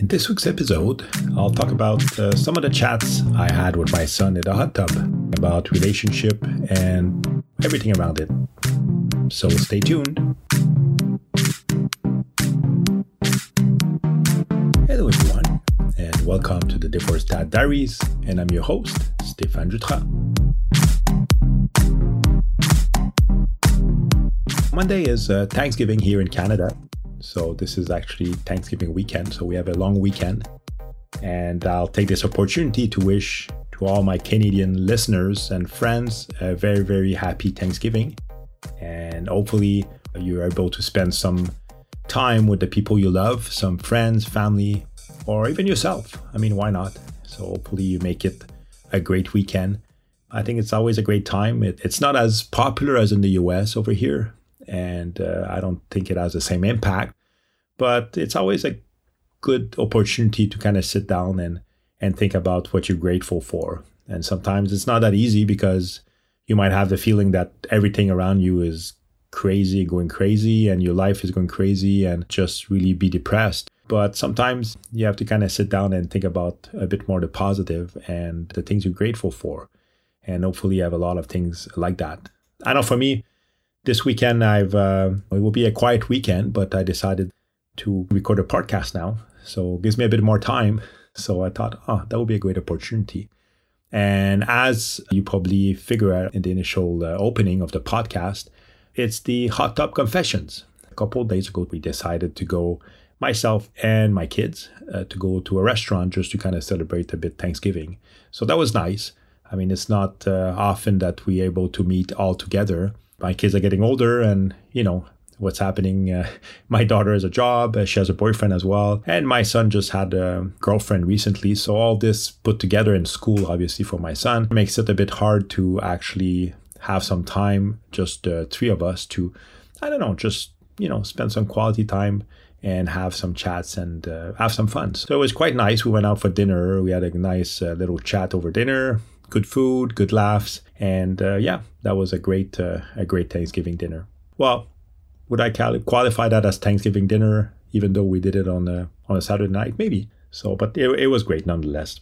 In this week's episode, I'll talk about uh, some of the chats I had with my son in the hot tub about relationship and everything around it. So stay tuned. Hello, everyone, and welcome to the Divorced Dad Diaries. And I'm your host, Stéphane Jutras. Monday is uh, Thanksgiving here in Canada, so this is actually Thanksgiving weekend. So we have a long weekend. And I'll take this opportunity to wish to all my Canadian listeners and friends a very, very happy Thanksgiving. And hopefully you're able to spend some time with the people you love, some friends, family, or even yourself. I mean, why not? So hopefully you make it a great weekend. I think it's always a great time. It, it's not as popular as in the US over here, and uh, I don't think it has the same impact. But it's always a good opportunity to kind of sit down and and think about what you're grateful for. And sometimes it's not that easy because you might have the feeling that everything around you is crazy, going crazy, and your life is going crazy, and just really be depressed. But sometimes you have to kind of sit down and think about a bit more the positive and the things you're grateful for. And hopefully, you have a lot of things like that. I know for me, this weekend I've uh, it will be a quiet weekend, but I decided to record a podcast now, so it gives me a bit more time. So I thought, oh, that would be a great opportunity. And as you probably figure out in the initial uh, opening of the podcast, it's the hot tub confessions. A couple days ago, we decided to go myself and my kids uh, to go to a restaurant just to kind of celebrate a bit Thanksgiving. So that was nice. I mean, it's not uh, often that we're able to meet all together my kids are getting older and you know what's happening uh, my daughter has a job uh, she has a boyfriend as well. And my son just had a girlfriend recently. So all this put together in school obviously for my son makes it a bit hard to actually have some time just uh, three of us to i don't know just you know spend some quality time and have some chats and uh, have some fun. So it was quite nice. We went out for dinner. We had a nice little chat over dinner good food, good laughs, and uh, yeah, that was a great uh, a great Thanksgiving dinner. Well, would I qualify that as Thanksgiving dinner, even though we did it on a on a Saturday night? Maybe. So, but it, it was great nonetheless.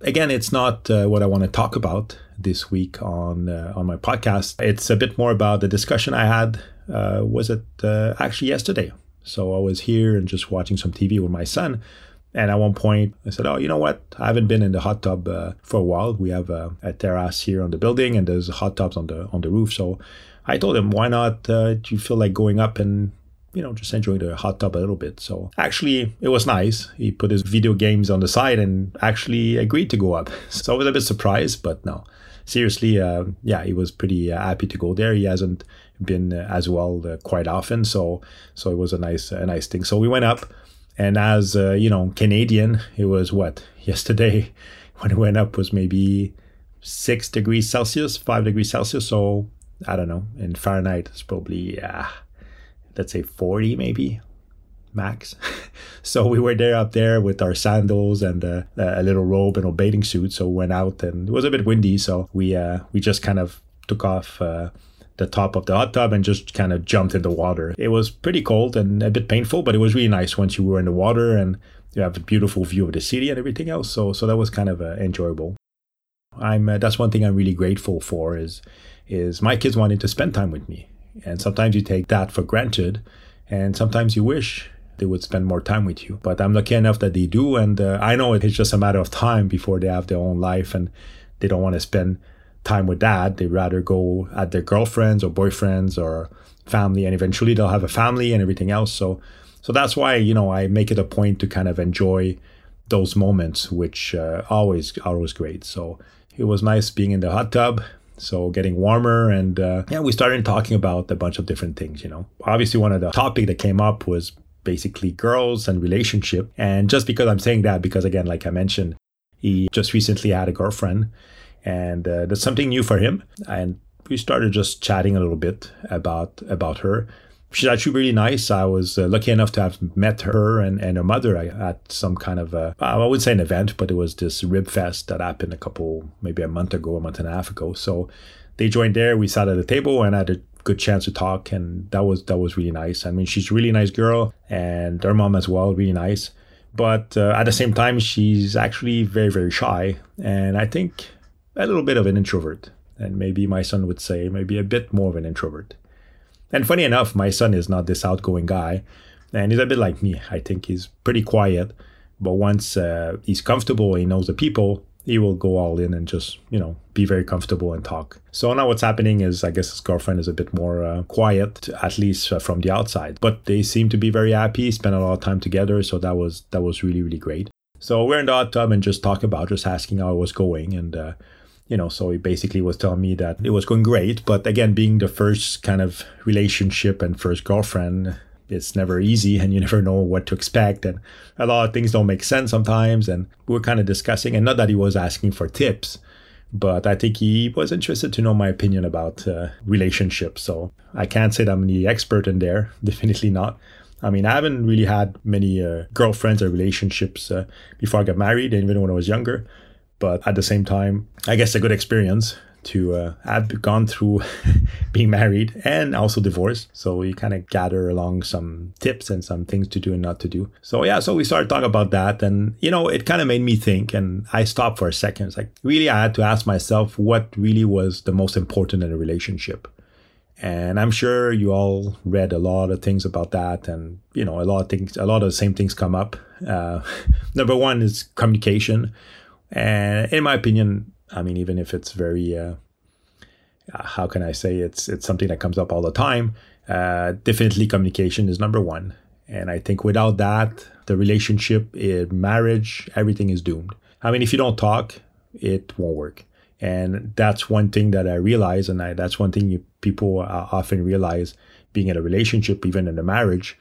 Again, it's not uh, what I want to talk about this week on uh, on my podcast. It's a bit more about the discussion I had. Uh, was it uh, actually yesterday? So I was here and just watching some TV with my son and at one point, I said, "Oh, you know what? I haven't been in the hot tub uh, for a while. We have a, terrace here on the building, and there's hot tubs on the on the roof. So I told him, why not? Uh, do you feel like going up and you know just enjoying the hot tub a little bit? So actually, it was nice. He put his video games on the side and actually agreed to go up. So I was a bit surprised, but no, seriously, uh, yeah, he was pretty uh, happy to go there. He hasn't been uh, as well uh, quite often, so so it was a nice a nice thing. So we went up and as uh, you know, Canadian, it was what yesterday when it went up was maybe six degrees Celsius, five degrees Celsius. So I don't know. In Fahrenheit, it's probably uh, let's say forty maybe max. so we were there up there with our sandals and uh, a little robe and a bathing suit. So we went out and it was a bit windy. So we uh, we just kind of took off uh, the top of the hot tub and just kind of jumped in the water. It was pretty cold and a bit painful, but it was really nice once you were in the water and you have a beautiful view of the city and everything else. So so that was kind of uh, enjoyable. I'm uh, that's one thing I'm really grateful for is is my kids wanting to spend time with me. And sometimes you take that for granted and sometimes you wish they would spend more time with you. But I'm lucky enough that they do and uh, I know it's just a matter of time before they have their own life and they don't want to spend time with dad. They'd rather go at their girlfriends or boyfriends or family, and eventually they'll have a family and everything else. So, so that's why you know I make it a point to kind of enjoy those moments, which uh, always are always great. So it was nice being in the hot tub. So getting warmer and uh, yeah, we started talking about a bunch of different things. You know, obviously one of the topic that came up was basically girls and relationship. And just because I'm saying that, because again, like I mentioned, he just recently had a girlfriend and uh, that's something new for him. And we started just chatting a little bit about about her. She's actually really nice. I was uh, lucky enough to have met her and, and her mother at some kind of a, I would say an event, but it was this rib fest that happened a couple, maybe a month ago, a month and a half ago. So they joined there. We sat at the table and had a good chance to talk, and that was that was really nice. I mean, she's a really nice girl, and her mom as well, really nice But uh, at the same time, she's actually very, very shy. And I think a little bit of an introvert. And maybe my son would say maybe a bit more of an introvert. And funny enough, my son is not this outgoing guy. And he's a bit like me. I think he's pretty quiet. But once uh, he's comfortable, he knows the people, he will go all in and just, you know, be very comfortable and talk. So now what's happening is, I guess his girlfriend is a bit more uh, quiet, at least uh, from the outside. But they seem to be very happy, spend a lot of time together. So that was that was really really great. So we're in the hot tub and just talk about, just asking how it was going, and uh, you know, so he basically was telling me that it was going great. But again, being the first kind of relationship and first girlfriend, it's never easy and you never know what to expect. And a lot of things don't make sense sometimes. And we were kind of discussing, and not that he was asking for tips, but I think he was interested to know my opinion about uh, relationships. So I can't say that I'm the expert in there, definitely not. I mean, I haven't really had many uh, girlfriends or relationships uh, before I got married, and even when I was younger but at the same time, I guess a good experience to uh, have gone through being married and also divorced. So you kind of gather along some tips and some things to do and not to do. So yeah, so we started talking about that, and you know, it kind of made me think. And I stopped for a second. It's like really, I had to ask myself what really was the most important in a relationship. And I'm sure you all read a lot of things about that, and you know, a lot of things, a lot of the same things come up. Uh, number one is communication and in my opinion, I mean, even if it's very, uh, uh, how can I say, it's it's something that comes up all the time. Uh, definitely, communication is number one, and I think without that, the relationship, in marriage, everything is doomed. I mean, if you don't talk, it won't work, and that's one thing that I realize, and I, that's one thing you, people often realize being in a relationship, even in a marriage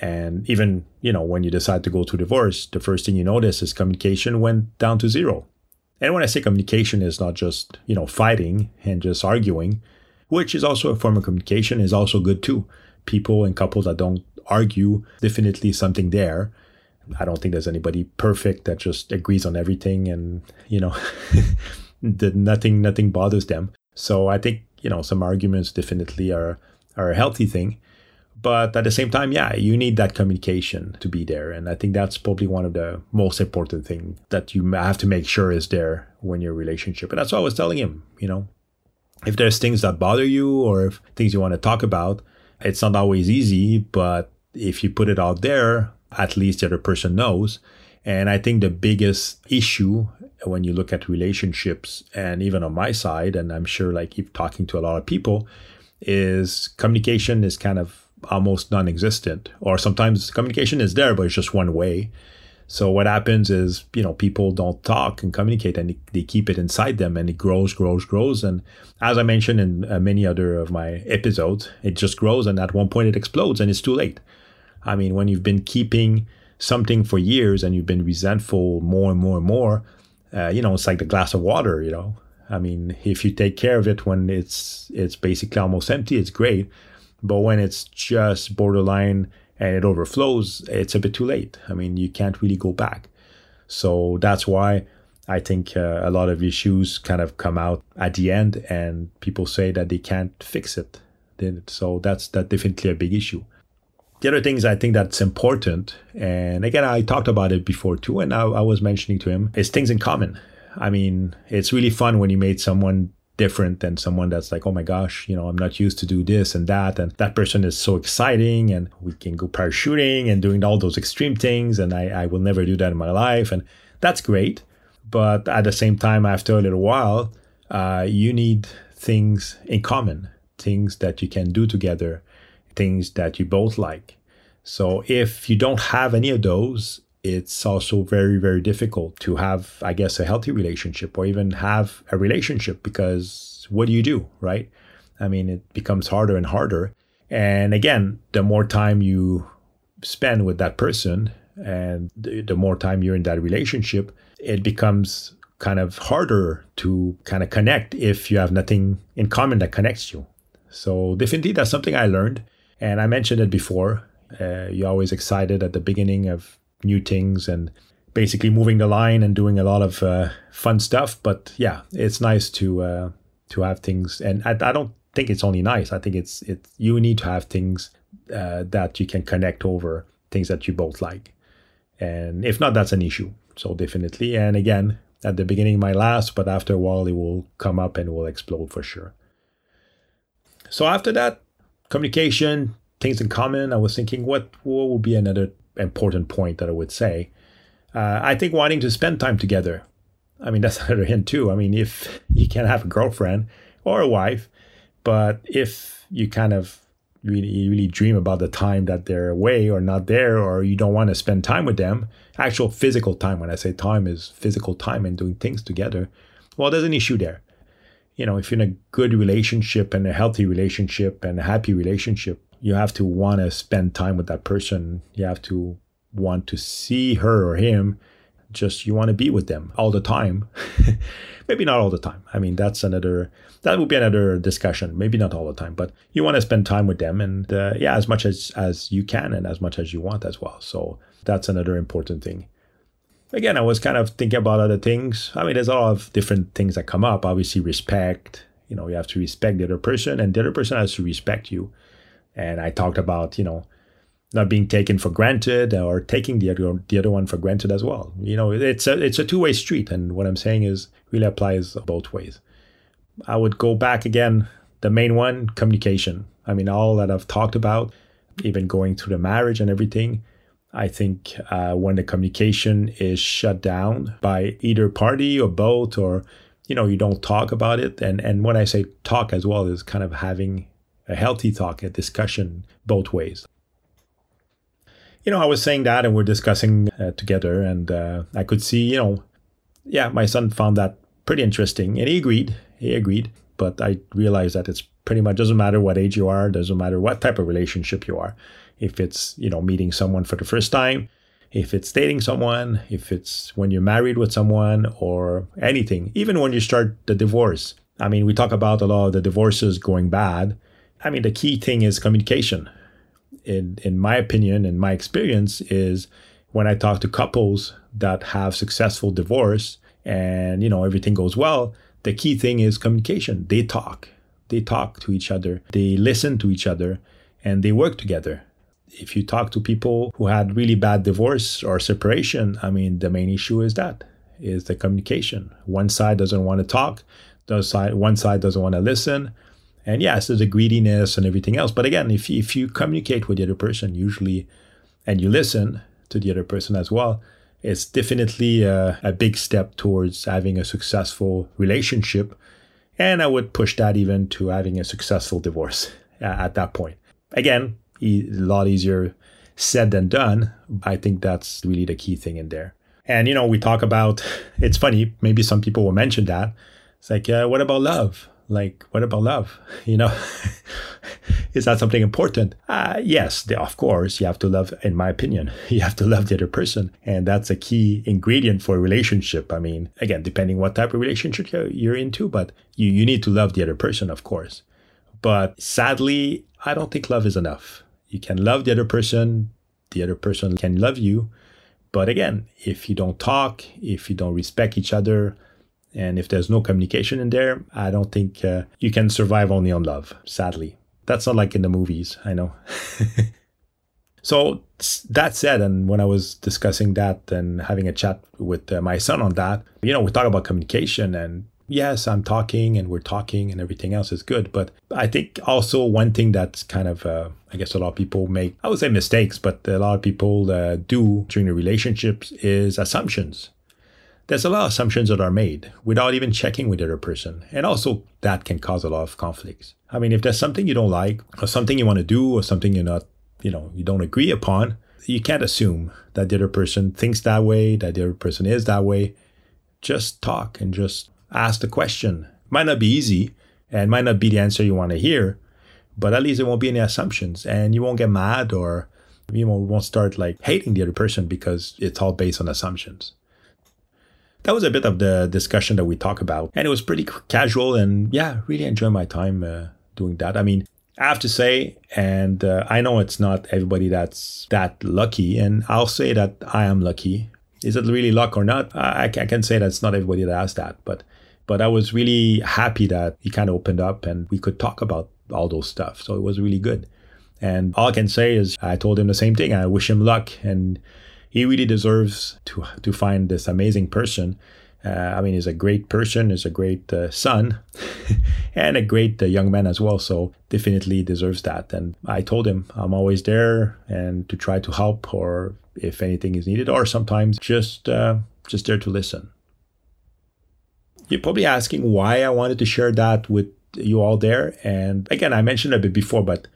and even, you know, when you decide to go to divorce, the first thing you notice is communication went down to zero. And when I say communication is not just, you know, fighting and just arguing, which is also a form of communication, is also good too. People and couples that don't argue, definitely something there. I don't think there's anybody perfect that just agrees on everything and, you know, nothing nothing bothers them. So I think, you know, some arguments definitely are are a healthy thing. But at the same time, yeah, you need that communication to be there. And I think that's probably one of the most important things that you have to make sure is there when your relationship. And that's what I was telling him, you know, if there's things that bother you or if things you want to talk about, it's not always easy, but if you put it out there, at least the other person knows. And I think the biggest issue when you look at relationships and even on my side, and I'm sure like if talking to a lot of people, is communication is kind of almost non-existent. Or sometimes communication is there but it's just one way. So what happens is you know people don't talk and communicate and they, keep it inside them and it grows grows grows. And as i mentioned in uh, many other of my episodes it just grows and at one point it explodes and it's too late. I mean when you've been keeping something for years and you've been resentful more and more and more uh, you know it's like the glass of water you know. I mean if you take care of it when it's it's basically almost empty it's great but when it's just borderline and it overflows, it's a bit too late. I mean, you can't really go back. So that's why I think uh, a lot of issues kind of come out at the end, and people say that they can't fix it. So that's that definitely a big issue. The other things I think that's important, and again, I talked about it before too, and I, I was mentioning to him, is things in common. I mean, it's really fun when you meet someone different than someone that's like, oh my gosh, you know, I'm not used to do this and that. And that person is so exciting and we can go parachuting and doing all those extreme things. And I, I will never do that in my life. And that's great. But at the same time, after a little while, uh, you need things in common, things that you can do together, things that you both like. So if you don't have any of those, it's also very very difficult to have i guess a healthy relationship or even have a relationship because what do you do right? I mean it becomes harder and harder. And again the more time you spend with that person and the more time you're in that relationship it becomes kind of harder to kind of connect if you have nothing in common that connects you. So definitely that's something i learned. And i mentioned it before. Uh, you're always excited at the beginning of new things and basically moving the line and doing a lot of uh, fun stuff. But yeah, it's nice to uh, to have things, and I, I, don't think it's only nice. I think it's it you need to have things uh, that you can connect over, things that you both like. And if not, that's an issue. So definitely. And again, at the beginning my last, but after a while it will come up and will explode for sure. So after that, communication, things in common. I was thinking, what what would be another important point that I would say? Uh, I think wanting to spend time together. I mean, that's another hint too. I mean, if you can't have a girlfriend or a wife, but if you kind of really really dream about the time that they're away or not there or you don't want to spend time with them actual physical time when i say time is physical time and doing things together well there's an issue there you know if you're in a good relationship and a healthy relationship and a happy relationship you have to want to spend time with that person you have to want to see her or him just you want to be with them all the time maybe not all the time i mean that's another that would be another discussion. Maybe not all the time, but you want to spend time with them, and uh, yeah, as much as as you can and as much as you want as well. So that's another important thing. Again, I was kind of thinking about other things. I mean, there's a lot of different things that come up. Obviously, respect. You know, you have to respect the other person, and the other person has to respect you. And I talked about, you know, not being taken for granted or taking the other the other one for granted as well. You know, it's a it's a two way street, and what I'm saying is really applies both ways. I would go back again. The main one, communication. I mean, all that I've talked about, even going through the marriage and everything. I think uh, when the communication is shut down by either party or both, or you know, you don't talk about it. And and when I say talk as well, is kind of having a healthy talk, a discussion both ways. You know, I was saying that, and we're discussing uh, together, and uh, I could see, you know, yeah, my son found that pretty interesting, and he agreed he agreed. But I realized that it's pretty much doesn't matter what age you are, doesn't matter what type of relationship you are. If it's, you know, meeting someone for the first time, if it's dating someone, if it's when you're married with someone or anything, even when you start the divorce. I mean, we talk about a lot of the divorces going bad. I mean, the key thing is communication. In in my opinion, in my experience, is when I talk to couples that have successful divorce and you know everything goes well, the key thing is communication. They talk. They talk to each other. They listen to each other and they work together. If you talk to people who had really bad divorce or separation, I mean, the main issue is that is the communication. One side doesn't want to talk, the side one side doesn't want to listen. And yes, there's a greediness and everything else. But again, if if you communicate with the other person usually and you listen to the other person as well, it's definitely a, a big step towards having a successful relationship. And I would push that even to having a successful divorce at that point. Again, a lot easier said than done. I think that's really the key thing in there. And, you know, we talk about, it's funny, maybe some people will mention that. It's like, uh, what about love? Like what about love? You know is that something important? Uh, yes of course you have to love in my opinion you have to love the other person. And that's a key ingredient for a relationship. I mean again depending what type of relationship you're into but you, you need to love the other person of course. But sadly i don't think love is enough. You can love the other person the other person can love you. But again if you don't talk if you don't respect each other and if there's no communication in there, I don't think uh, you can survive only on love, sadly. That's not like in the movies, I know. so, that said, and when I was discussing that and having a chat with uh, my son on that, you know, we talk about communication and yes, I'm talking and we're talking and everything else is good. But I think also one thing that's kind of, uh, I guess a lot of people make, I would say mistakes, but a lot of people uh, do during the relationships is assumptions there's a lot of assumptions that are made without even checking with the other person. And also, that can cause a lot of conflicts. I mean, if there's something you don't like, or something you want to do, or something you're not, you know, you don't agree upon, you can't assume that the other person thinks that way, that the other person is that way. Just talk and just ask the question. Might not be easy and might not be the answer you want to hear, but at least there won't be any assumptions and you won't get mad or you won't start like hating the other person because it's all based on assumptions that was a bit of the discussion that we talk about. And it was pretty casual and yeah, really enjoy my time uh, doing that. I mean, I have to say, and uh, I know it's not everybody that's that lucky, and I'll say that I am lucky. Is it really luck or not? I, I can say that it's not everybody that has that, but but I was really happy that he kind of opened up and we could talk about all those stuff. So it was really good. And all I can say is I told him the same thing. I wish him luck and he really deserves to to find this amazing person. Uh, I mean, he's a great person, he's a great uh, son, and a great uh, young man as well. So definitely deserves that. And I told him I'm always there and to try to help, or if anything is needed, or sometimes just uh, just there to listen. You're probably asking why I wanted to share that with you all there. And again, I mentioned a bit before, but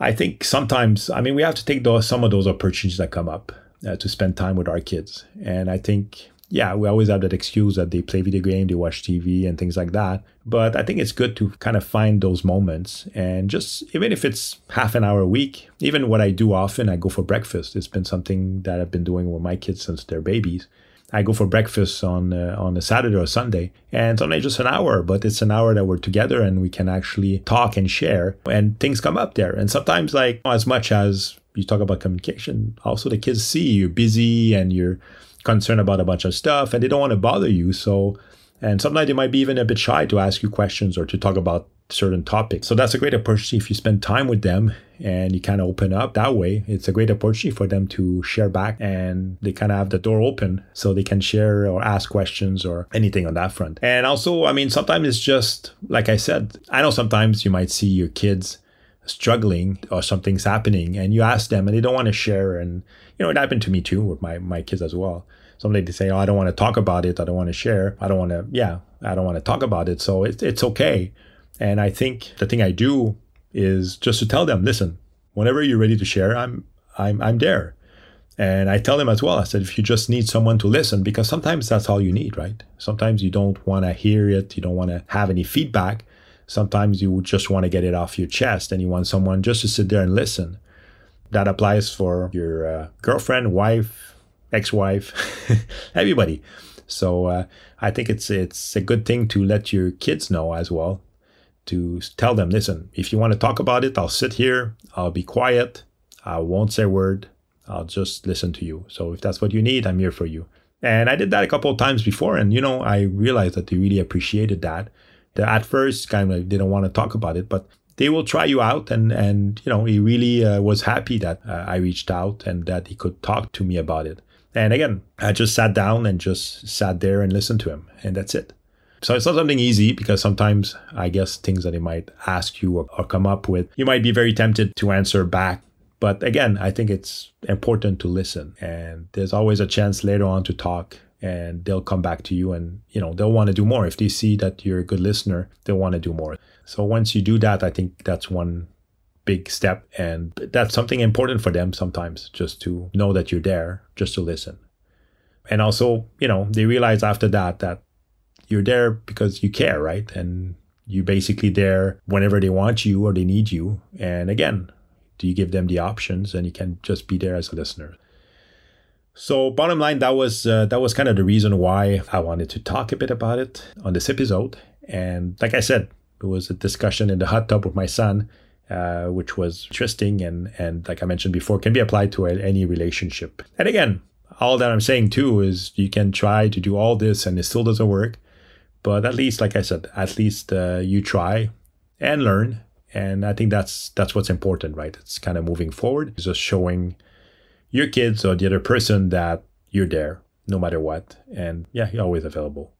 I think sometimes, I mean, we have to take those, some of those opportunities that come up uh, to spend time with our kids. And I think, yeah, we always have that excuse that they play video game, they watch TV and things like that. But I think it's good to kind of find those moments and just, even if it's half an hour a week, even what I do often, I go for breakfast. It's been something that I've been doing with my kids since they're babies. I go for breakfast on uh, on a Saturday or Sunday, and sometimes just an hour, but it's an hour that we're together and we can actually talk and share, and things come up there. And sometimes, like as much as you talk about communication, also the kids see you're busy and you're concerned about a bunch of stuff, and they don't want to bother you. So, and sometimes they might be even a bit shy to ask you questions or to talk about certain topics. So that's a great opportunity if you spend time with them and you kind of open up that way. It's a great opportunity for them to share back and they kind of have the door open so they can share or ask questions or anything on that front. And also, I mean, sometimes it's just like I said, I know sometimes you might see your kids struggling or something's happening and you ask them and they don't want to share and you know it happened to me too with my my kids as well somebody to say oh i don't want to talk about it i don't want to share i don't want to yeah i don't want to talk about it so it's it's okay and I think the thing I do is just to tell them, listen, whenever you're ready to share, I'm I'm I'm there. And I tell them as well, I said, if you just need someone to listen, because sometimes that's all you need, right? Sometimes you don't want to hear it, you don't want to have any feedback. Sometimes you just want to get it off your chest and you want someone just to sit there and listen. That applies for your uh, girlfriend, wife, ex wife, everybody. So uh, I think it's it's a good thing to let your kids know as well to tell them, listen, if you want to talk about it, I'll sit here, I'll be quiet, I won't say a word, I'll just listen to you. So if that's what you need, I'm here for you. And I did that a couple of times before, and you know, I realized that they really appreciated that. They at first kind of didn't want to talk about it, but they will try you out, and and you know, he really uh, was happy that uh, I reached out and that he could talk to me about it. And again, I just sat down and just sat there and listened to him, and that's it. So it's not something easy because sometimes I guess things that he might ask you or, or come up with, you might be very tempted to answer back. But again, I think it's important to listen and there's always a chance later on to talk and they'll come back to you and you know they'll want to do more if they see that you're a good listener they'll want to do more so once you do that i think that's one big step and that's something important for them sometimes just to know that you're there just to listen and also you know they realize after that that you're there because you care, right? And you're basically there whenever they want you or they need you. And again, do you give them the options and you can just be there as a listener. So bottom line, that was uh, that was kind of the reason why I wanted to talk a bit about it on this episode. And like I said, it was a discussion in the hot tub with my son, uh, which was interesting and and like I mentioned before, can be applied to any relationship. And again, all that I'm saying too is you can try to do all this and it still doesn't work. But at least, like I said, at least uh, you try and learn. And I think that's that's what's important, right? It's kind of moving forward. It's just showing your kids or the other person that you're there no matter what. And yeah, you're always available.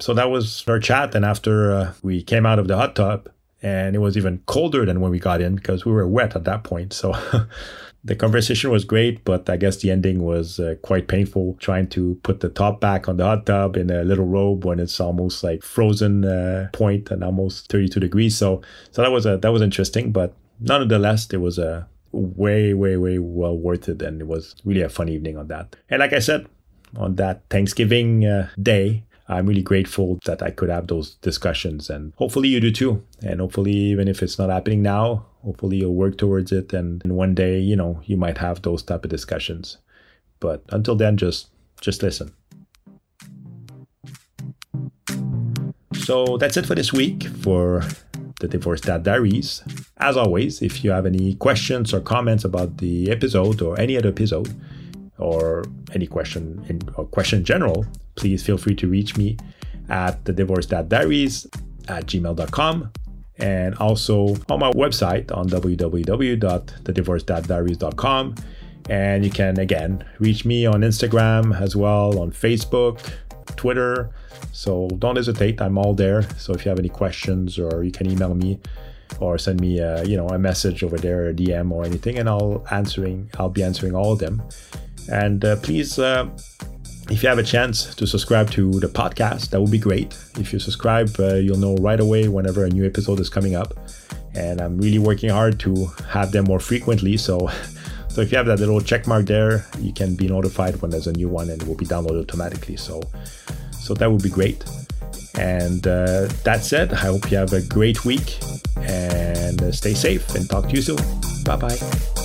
So that was our chat. And after uh, we came out of the hot tub, and it was even colder than when we got in because we were wet at that point. So the conversation was great, but I guess the ending was uh, quite painful. Trying to put the top back on the hot tub in a little robe when it's almost like frozen uh, point and almost 32 degrees. So, so that was a that was interesting, but nonetheless, it was a way, way, way well worth it, and it was really a fun evening on that. And like I said, on that Thanksgiving uh, day, I'm really grateful that I could have those discussions, and hopefully you do too. And hopefully, even if it's not happening now, hopefully you'll work towards it, and, and one day, you know, you might have those type of discussions. But until then, just just listen. So that's it for this week for the Divorced Dad Diaries. As always, if you have any questions or comments about the episode or any other episode, or any question in, or question in general, please feel free to reach me at the divorce diaries at gmail.com and also on my website on www.thedivorceddaddiaries.com And you can, again, reach me on Instagram as well, on Facebook, Twitter. So don't hesitate. I'm all there. So if you have any questions or you can email me or send me a, you know, a message over there, a DM or anything, and I'll answering, I'll be answering all of them. And uh, please, uh, if you have a chance to subscribe to the podcast, that would be great. If you subscribe, uh, you'll know right away whenever a new episode is coming up. And I'm really working hard to have them more frequently. So, so if you have that little check mark there, you can be notified when there's a new one and it will be downloaded automatically. So, so that would be great. And uh, that said, I hope you have a great week and stay safe and talk to you soon. Bye bye.